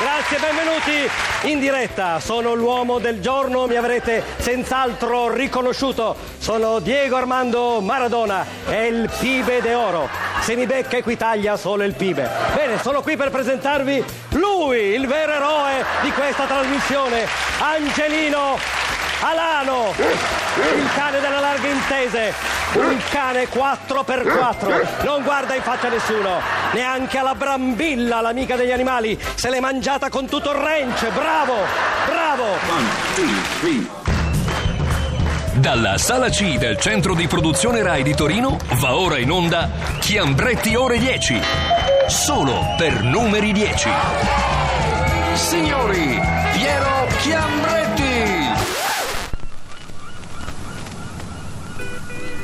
Grazie, benvenuti in diretta. Sono l'uomo del giorno, mi avrete senz'altro riconosciuto. Sono Diego Armando Maradona, è il Pibe de Oro. Se mi becca Equitalia solo il Pibe. Bene, sono qui per presentarvi lui, il vero eroe di questa trasmissione, Angelino Alano, il cane delle larghe intese, un cane 4x4, non guarda in faccia a nessuno, neanche alla Brambilla, l'amica degli animali, se l'è mangiata con tutto il ranch, bravo, bravo! Dalla sala C del centro di produzione RAI di Torino va ora in onda Chiambretti ore 10. Solo per numeri 10. Signori, Piero Chiambretti!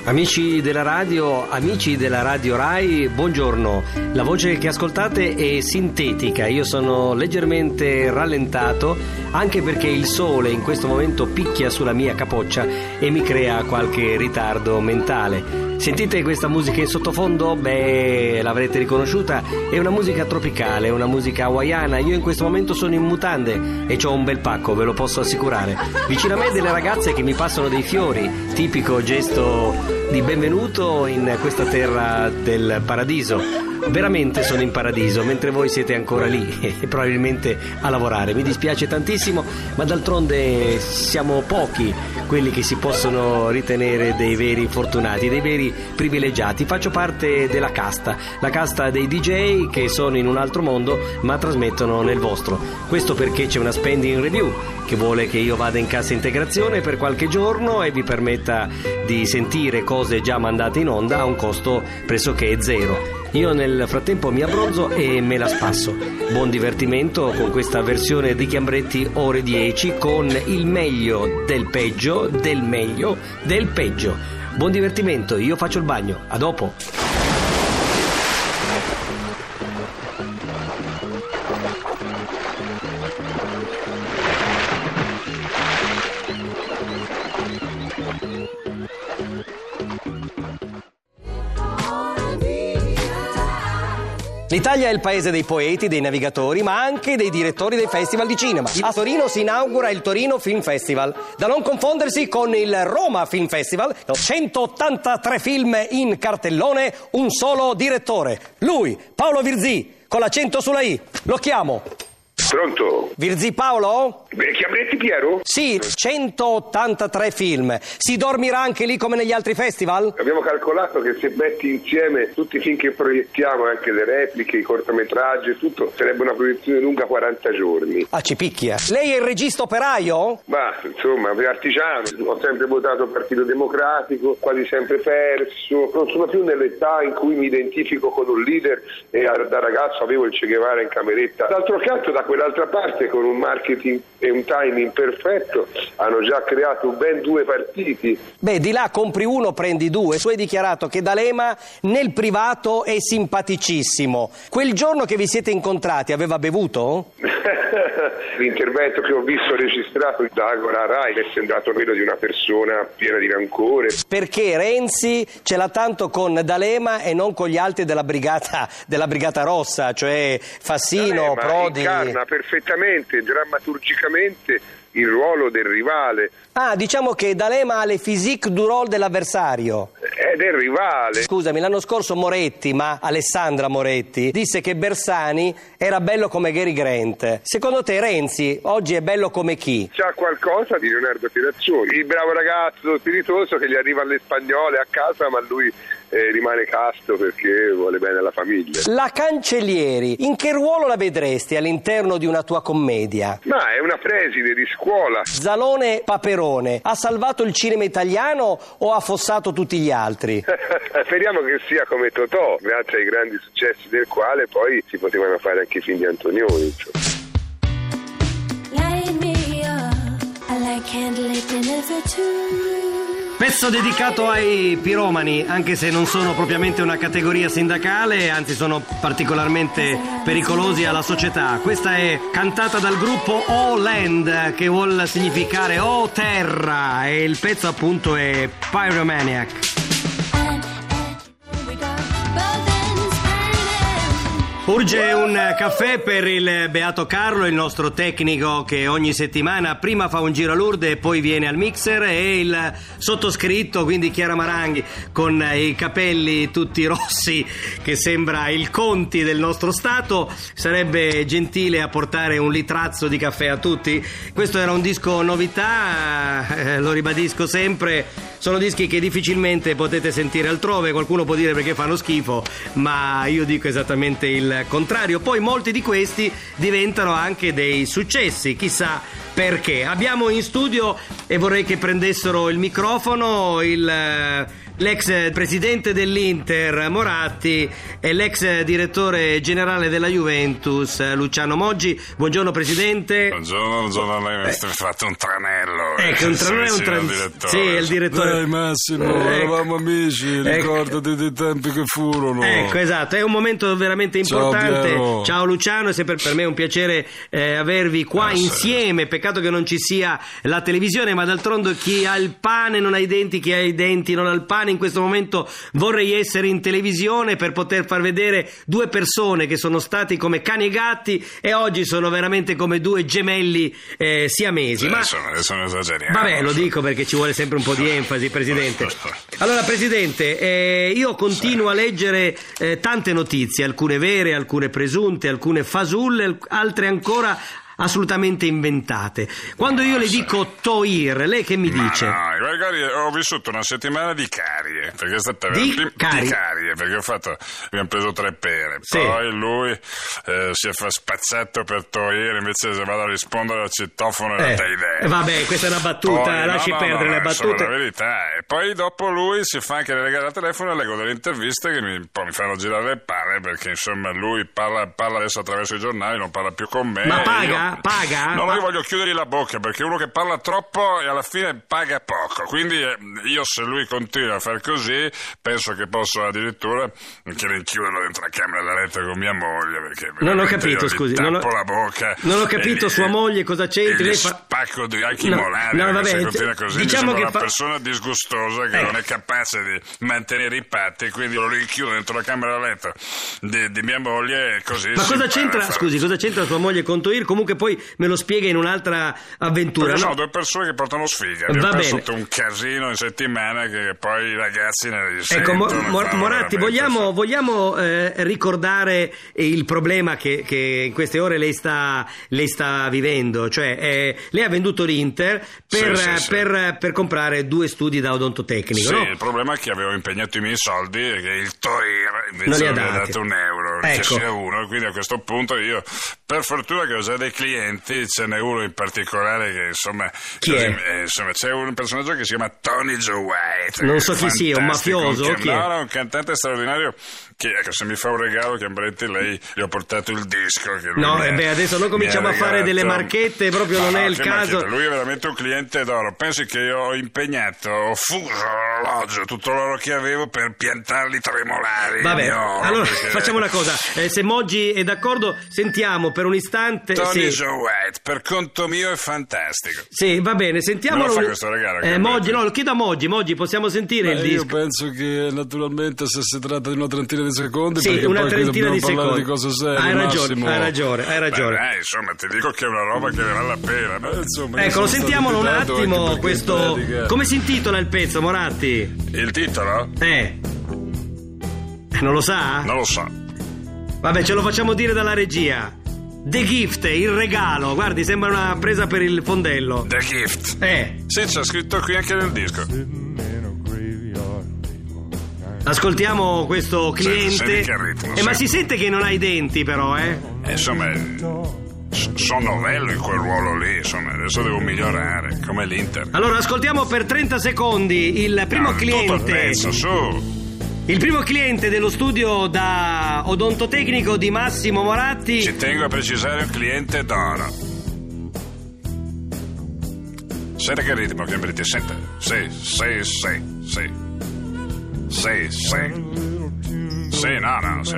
Amici della radio, amici della radio Rai, buongiorno. La voce che ascoltate è sintetica, io sono leggermente rallentato anche perché il sole in questo momento picchia sulla mia capoccia e mi crea qualche ritardo mentale. Sentite questa musica in sottofondo? Beh, l'avrete riconosciuta, è una musica tropicale, una musica hawaiana. Io in questo momento sono in mutande e ho un bel pacco, ve lo posso assicurare. Vicino a me delle ragazze che mi passano dei fiori, tipico gesto di benvenuto in questa terra del paradiso. Veramente sono in paradiso, mentre voi siete ancora lì e probabilmente a lavorare. Mi dispiace tantissimo, ma d'altronde siamo pochi quelli che si possono ritenere dei veri fortunati, dei veri privilegiati. Faccio parte della casta, la casta dei DJ che sono in un altro mondo ma trasmettono nel vostro. Questo perché c'è una spending review che vuole che io vada in cassa integrazione per qualche giorno e vi permetta di sentire cose già mandate in onda a un costo pressoché zero. Io nel frattempo mi abbronzo e me la spasso. Buon divertimento con questa versione di Chiambretti ore 10 con il meglio del peggio, del meglio del peggio. Buon divertimento, io faccio il bagno. A dopo. L'Italia è il paese dei poeti, dei navigatori, ma anche dei direttori dei festival di cinema. A Torino si inaugura il Torino Film Festival, da non confondersi con il Roma Film Festival. 183 film in cartellone, un solo direttore. Lui, Paolo Virzì, con l'accento sulla I. Lo chiamo. Pronto? Virzì Paolo? Beh, Chiambretti Piero? Sì, 183 film. Si dormirà anche lì come negli altri festival? Abbiamo calcolato che se metti insieme tutti i film che proiettiamo, anche le repliche, i cortometraggi e tutto, sarebbe una proiezione lunga 40 giorni. Ah, ci picchia. Lei è il regista operaio? Ma insomma, per artigiano, ho sempre votato Partito Democratico, quasi sempre perso. Non sono più nell'età in cui mi identifico con un leader e da ragazzo avevo il Che Guevara in cameretta. D'altro canto, da quell'altra parte, con un marketing e un timing perfetto, hanno già creato ben due partiti. Beh, di là compri uno, prendi due. Tu hai dichiarato che D'Alema nel privato è simpaticissimo. Quel giorno che vi siete incontrati aveva bevuto? L'intervento che ho visto registrato da Agora Rai mi è sembrato quello di una persona piena di rancore. Perché Renzi ce l'ha tanto con D'Alema e non con gli altri della brigata, della brigata rossa, cioè Fassino, D'Alema Prodi. incarna perfettamente, drammaturgicamente il ruolo del rivale Ah, diciamo che D'Alema ha le physique du rôle dell'avversario. è il rivale. Scusami, l'anno scorso Moretti, ma Alessandra Moretti, disse che Bersani era bello come Gary Grant. Secondo te Renzi oggi è bello come chi? C'ha qualcosa di Leonardo Pirazzoni, il bravo ragazzo spiritoso che gli arriva alle spagnole a casa ma lui eh, rimane casto perché vuole bene alla famiglia. La Cancellieri, in che ruolo la vedresti all'interno di una tua commedia? Ma è una preside di scuola. Zalone Paperone, ha salvato il cinema italiano o ha affossato tutti gli altri? Speriamo che sia come Totò, grazie ai grandi successi del quale poi si potevano fare anche i film di Antonioni. insomma. Lei mi Pezzo dedicato ai piromani, anche se non sono propriamente una categoria sindacale, anzi sono particolarmente pericolosi alla società. Questa è cantata dal gruppo O Land, che vuol significare O Terra, e il pezzo appunto è Pyromaniac. Urge un caffè per il Beato Carlo, il nostro tecnico che ogni settimana prima fa un giro a Lourdes e poi viene al mixer e il sottoscritto, quindi Chiara Maranghi, con i capelli tutti rossi che sembra il Conti del nostro Stato, sarebbe gentile a portare un litrazzo di caffè a tutti. Questo era un disco novità, eh, lo ribadisco sempre, sono dischi che difficilmente potete sentire altrove, qualcuno può dire perché fanno schifo, ma io dico esattamente il contrario. Poi molti di questi diventano anche dei successi, chissà perché. Abbiamo in studio, e vorrei che prendessero il microfono, il l'ex presidente dell'Inter Moratti e l'ex direttore generale della Juventus Luciano Moggi. Buongiorno presidente. Buongiorno, buongiorno a lei, mi avete fatto un tranello. Ecco, un tranello è un tranello. Sì, è il direttore. Dai Massimo, Ecco. eravamo amici, Ecco. ricordati dei tempi che furono. Ecco, esatto, è un momento veramente Ciao, importante. Piero. Ciao Luciano, è sempre per me un piacere eh, avervi qua Ah, sì. insieme. Peccato che non ci sia la televisione, ma d'altronde chi ha il pane non ha i denti, chi ha i denti non ha il pane. In questo momento vorrei essere in televisione per poter far vedere due persone che sono stati come cani e gatti e oggi sono veramente come due gemelli eh, siamesi. Ma adesso non esageriamo. Vabbè, lo dico perché ci vuole sempre un po' di enfasi, Presidente. Allora, Presidente, eh, io continuo a leggere eh, tante notizie, alcune vere, alcune presunte, alcune fasulle, al- altre ancora assolutamente inventate. Quando io le dico Toir, lei che mi Ma dice? no, magari ho vissuto una settimana di carie, perché è stata Di di carie? carie, perché ho fatto, abbiamo preso tre pere, Sì. poi lui eh, si è fa spazzetto per togliere, invece se vado a rispondere al citofono Eh, era idea. vabbè, questa è una battuta, Poi, lasci no, no, perdere le battute. la verità. E poi dopo lui si fa anche le regale al telefono e leggo delle interviste che mi, un po' mi fanno girare le palle perché insomma lui parla, parla adesso attraverso i giornali, non parla più con me. Ma e paga? No, Ma- io voglio chiudergli la bocca perché uno che parla troppo e alla fine paga poco. Quindi eh, io se lui continua a fare così penso che posso addirittura che rinchiuderlo dentro la camera da letto con mia moglie perché Non ho capito, scusi, non ho- la bocca. non ho e capito gli- sua moglie cosa c'entri, e gli lei fa- spacco di anche No, molari no, vabbè, se continua così diciamo che una fa- persona disgustosa che Ecco. non è capace di mantenere i patti quindi lo rinchiudo dentro la camera da letto di, di mia moglie e così Ma cosa c'entra, fare. scusi, cosa c'entra sua moglie con Toir? Comunque poi me lo spiega in un'altra avventura. Perché no? sono due persone che portano sfiga. Va bene. un casino in settimana che poi i ragazzi ne Ecco, risentono. Mo- fanno Moratti, veramente vogliamo, vogliamo, eh, ricordare il problema che, che in queste ore lei sta, lei sta vivendo? Cioè, eh, lei ha venduto l'Inter per, Sì, sì, sì. per- per comprare due studi da odontotecnico, Sì, no? il problema è che avevo impegnato i miei soldi e che il Toir invece Non li ha mi ha dato un euro, che Ecco. sia uno. Quindi a questo punto io, per fortuna che ho già dei clienti, ce n'è uno in particolare che insomma... Chi è? eh, insomma, c'è un personaggio che si chiama Tony Joe White. Non so chi sia, un mafioso? è? No, no, un cantante straordinario che ecco, se mi fa un regalo, Chiambretti, lei gli ho portato il disco. Che lui No, mi eh beh, adesso noi cominciamo a fare delle marchette, proprio non No, è no, il caso. marchette? Lui è veramente un cliente d'oro. Pensi che io ho impegnato, ho fuso l'orologio, tutto l'oro che avevo per piantarli tra i molari. Vabbè, oro, allora perché- facciamo una cosa, eh, se Moggi è d'accordo sentiamo per un istante... Tony sì. Joe White, per conto mio è fantastico. Sì, va bene, sentiamolo. Me lo fa questo regalo, Eh, Moggi, no, lo chiedo a Moggi, Moggi, possiamo sentire il Beh, io disco? penso che naturalmente se si tratta di una trentina di secondi, Sì, perché una poi trentina di secondi. di hai ragione, Massimo. hai ragione, hai ragione. Beh, insomma, ti dico che è una roba che ne vale la pena. Eh, insomma, Ecco, sentiamolo un attimo, questo... pratica- Come si intitola il pezzo, Moratti? Il titolo? Eh. Eh, Non lo sa? Non lo so. Vabbè, ce lo facciamo dire dalla regia. The Gift, il regalo. Guardi, sembra una presa per il fondello. The Gift. Eh, Sì, c'è scritto qui anche nel disco. Ascoltiamo questo cliente. senti che Eh, ma si sente che non ha i denti, però, eh? Eh, Insomma, sono novello in quel ruolo lì, insomma, adesso devo migliorare, come l'Inter. Allora, ascoltiamo per 30 secondi il primo No, tutto il cliente. pezzo, su. Il primo cliente dello studio da odontotecnico di Massimo Moratti. Ci tengo a precisare un cliente d'oro. Senta che ritmo, Chiambretti, senta. Sì, sì, sì, sì. Sì, sì. Sì, no, no, sì.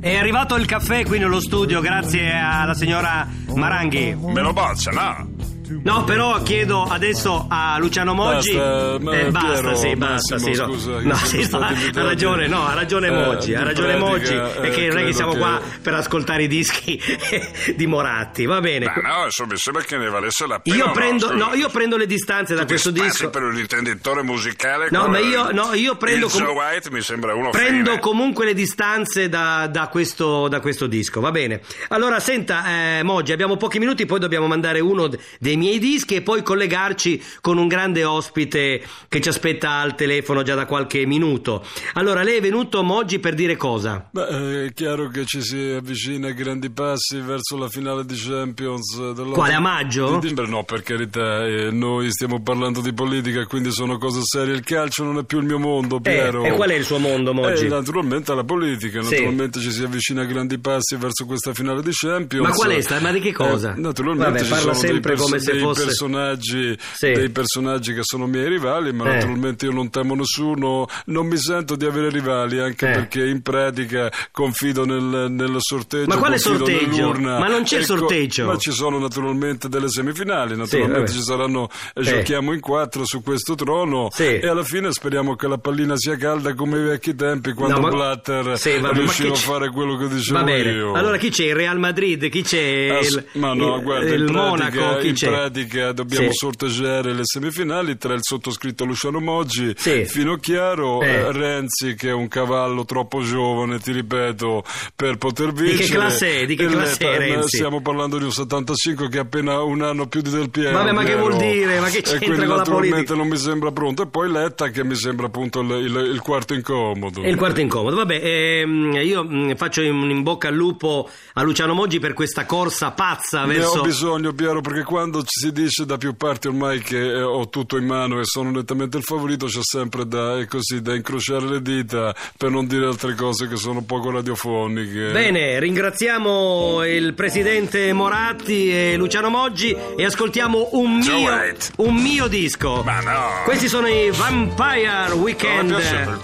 È arrivato il caffè qui nello studio grazie alla signora Maranghi. Me lo boccia, no? No, però chiedo adesso a Luciano Moggi. Basta, ma Eh, basta, Piero, sì, basta, Massimo, sì. no. scusa, no, sì, no, ha ragione, no, ha ragione Eh, Moggi, ha ragione Moggi. pratica, È che eh, non è che siamo che- qua per ascoltare i dischi di Moratti, va bene. Beh, no, insomma, mi sembra che ne valesse la pena. Io no, prendo, no, io prendo le distanze da Tu questo disco. per un intenditore musicale. No, ma io- no, io prendo com- White mi sembra uno Prendo fine. comunque le distanze da, da questo, da questo disco, va bene. Allora, senta, eh, Moggi, abbiamo pochi minuti, poi dobbiamo mandare uno dei miei dischi e poi collegarci con un grande ospite che ci aspetta al telefono già da qualche minuto. Allora, lei è venuto, Moggi, per dire cosa? Beh, è chiaro che ci si avvicina a grandi passi verso la finale di Champions. eh, Quale, a maggio? Di- beh, No, per carità, eh, noi stiamo parlando di politica, quindi sono cose serie. Il calcio non è più il mio mondo, Piero. Eh, e qual è il suo mondo, Moggi? Eh, naturalmente la politica, Sì. naturalmente ci si avvicina a grandi passi verso questa finale di Champions. Ma qual è sta- ma di che cosa? Eh, naturalmente Vabbè, ci parla sono sempre come se dei fosse- personaggi, Sì. dei personaggi che sono miei rivali, ma Eh. naturalmente io non temo nessuno, non mi sento di avere rivali, anche Eh. perché in pratica confido nel, nel sorteggio. Ma quale sorteggio? nell'urna. Ma non c'è E co- sorteggio. Ma ci sono naturalmente delle semifinali, naturalmente vabbè. ci saranno, eh, Eh. giochiamo in quattro su questo trono Sì. e alla fine speriamo che la pallina sia calda come ai vecchi tempi quando No, Blatter Sì, vabbè, riusciva a fare quello che dicevo io. Allora chi c'è? Il Real Madrid? Chi c'è? Ah, il, s- ma no, il- guarda, il pratica, Monaco? Chi in c'è? Pratica dobbiamo Sì. sorteggiare le semifinali tra il sottoscritto Luciano Moggi, Sì. Finocchiaro, Eh. eh, Renzi che è un cavallo troppo giovane, ti ripeto, per poter che vincere. classe è? Di che E classe è Renzi? Stiamo parlando di un 75 che ha appena un anno più di Del Piero. Vabbè, ma che vuol dire? Ma che E c'entra quindi con la naturalmente politica? non mi sembra pronto. E poi Letta che mi sembra appunto il, il- il quarto incomodo. È il quarto incomodo. Vabbè, ehm, io mm, faccio in, in bocca al lupo a Luciano Moggi per questa corsa pazza Ne verso. ho bisogno, Piero, perché quando si dice da più parti ormai che eh, ho tutto in mano e sono nettamente il favorito, c'è sempre da, è così, da incrociare le dita per non dire altre cose che sono poco radiofoniche. Bene, ringraziamo il presidente Moratti e Luciano Moggi e ascoltiamo un mio, un mio disco. Ma no. Questi sono i Vampire Weekend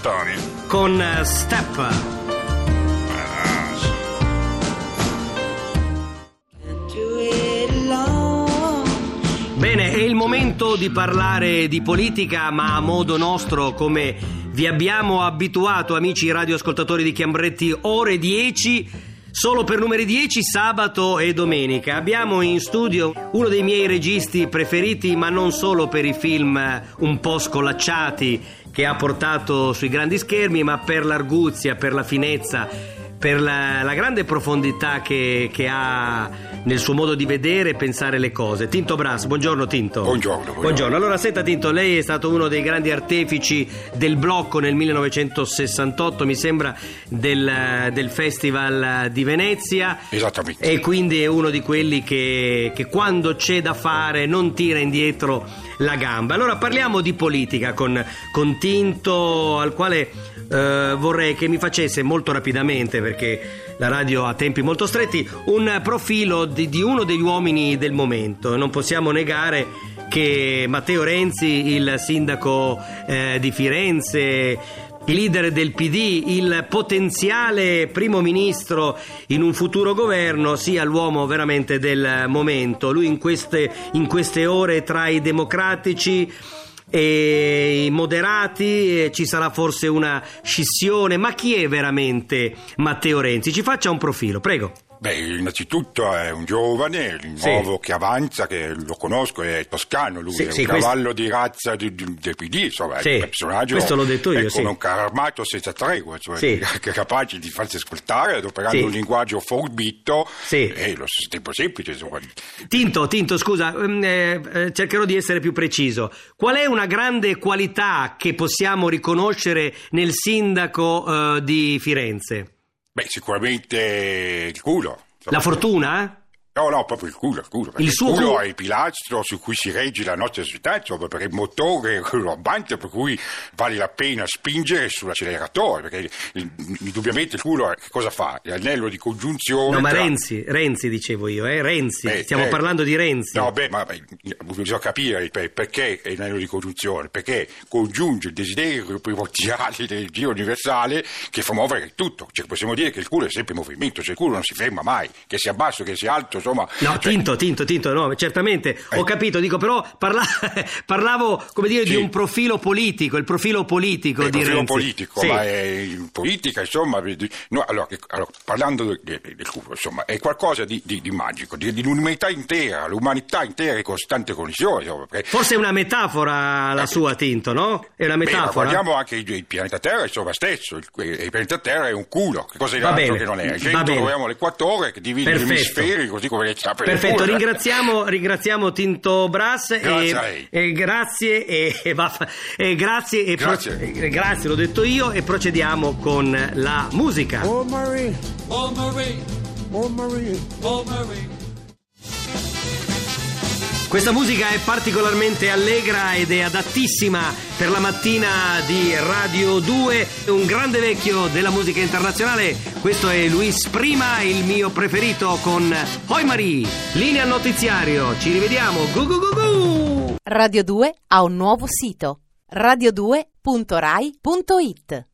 con Step. Bene, è il momento di parlare di politica, ma a modo nostro, come vi abbiamo abituato, amici radioascoltatori di Chiambretti, ore 10. Solo per numeri 10 sabato e domenica. Abbiamo in studio uno dei miei registi preferiti, ma non solo per i film un po' scolacciati che ha portato sui grandi schermi, ma per l'arguzia, per la finezza, per la, la grande profondità che, che ha nel suo modo di vedere e pensare le cose. Tinto Brass, buongiorno Tinto. Buongiorno, buongiorno. Allora, senta Tinto, lei è stato uno dei grandi artefici del blocco nel 1968, mi sembra, del, del Festival di Venezia. Esattamente. E quindi è uno di quelli che, che quando c'è da fare non tira indietro la gamba. Allora parliamo di politica con, con Tinto, al quale eh, vorrei che mi facesse molto rapidamente, perché la radio ha tempi molto stretti, un profilo di, di uno degli uomini del momento. Non possiamo negare che Matteo Renzi, il sindaco eh, di Firenze, il leader del PD, il potenziale primo ministro in un futuro governo, sia l'uomo veramente del momento. Lui in queste, in queste ore tra i democratici e i moderati ci sarà forse una scissione, ma chi è veramente Matteo Renzi? Ci faccia un profilo, prego. Beh, innanzitutto è un giovane, il Sì. nuovo che avanza, che lo conosco, è toscano, lui Sì, è sì, un questo- cavallo di razza di- di- del PD, insomma, è un personaggio questo l'ho detto io, sì. un carro armato senza tregua, cioè, che è capace di farsi ascoltare, adoperando un linguaggio forbito Sì. e allo stesso tempo semplice, insomma. Tinto, Tinto, scusa, ehm, eh, eh, cercherò di essere più preciso. Qual è una grande qualità che possiamo riconoscere nel sindaco eh, di Firenze? Beh, sicuramente il culo. La fortuna? No, no, proprio il culo, il culo. perché Il suo culo culo? è il pilastro su cui si regge la nostra società, insomma, perché il motore è quello avanti, per cui vale la pena spingere sull'acceleratore, perché il- indubbiamente il culo è- che cosa fa? L'anello di congiunzione. No, ma tra- Renzi, Renzi dicevo io, eh, Renzi. Beh, Stiamo eh, parlando di Renzi. No, beh, ma beh, bisogna capire per- perché è l'anello di congiunzione, perché congiunge il desiderio primordiale dell'energia universale che fa muovere il tutto. Cioè, possiamo dire che il culo è sempre in movimento, cioè il culo non si ferma mai, che sia basso, che sia alto, insomma. No, cioè, Tinto, Tinto, Tinto, no, certamente, ho Eh. capito, dico però parla- parlavo, come dire, di Sì. un profilo politico, il profilo politico un di profilo Renzi. politico, Sì. ma è in politica, insomma, di- no, allora, allora, parlando del, culo, insomma, è qualcosa di, di- di magico, di, di un'umanità intera, l'umanità intera è in costante collisione. insomma, perché- Forse è una metafora la sua, Tinto, no? È una Beh, ma metafora. guardiamo anche il, il pianeta Terra, insomma, stesso. Il, il pianeta Terra è un culo. Che cosa è l'altro che non è? Bene. troviamo l'equatore che divide Perfetto. gli emisferi, così come le zappe del Perfetto, ringraziamo, ringraziamo Tinto Brass Grazie e, e grazie e, e va- e grazie e pro- Grazie. e grazie, l'ho detto io e procediamo con la musica. Oh Marie, oh Marie, oh Marie, oh Marie. Questa musica è particolarmente allegra ed è adattissima per la mattina di Radio 2, un grande vecchio della musica internazionale. Questo è Luis Prima, il mio preferito con Hoi Marie. Linea notiziario, ci rivediamo. Gu gu gu gu! Radio 2 ha un nuovo sito radio2.rai.it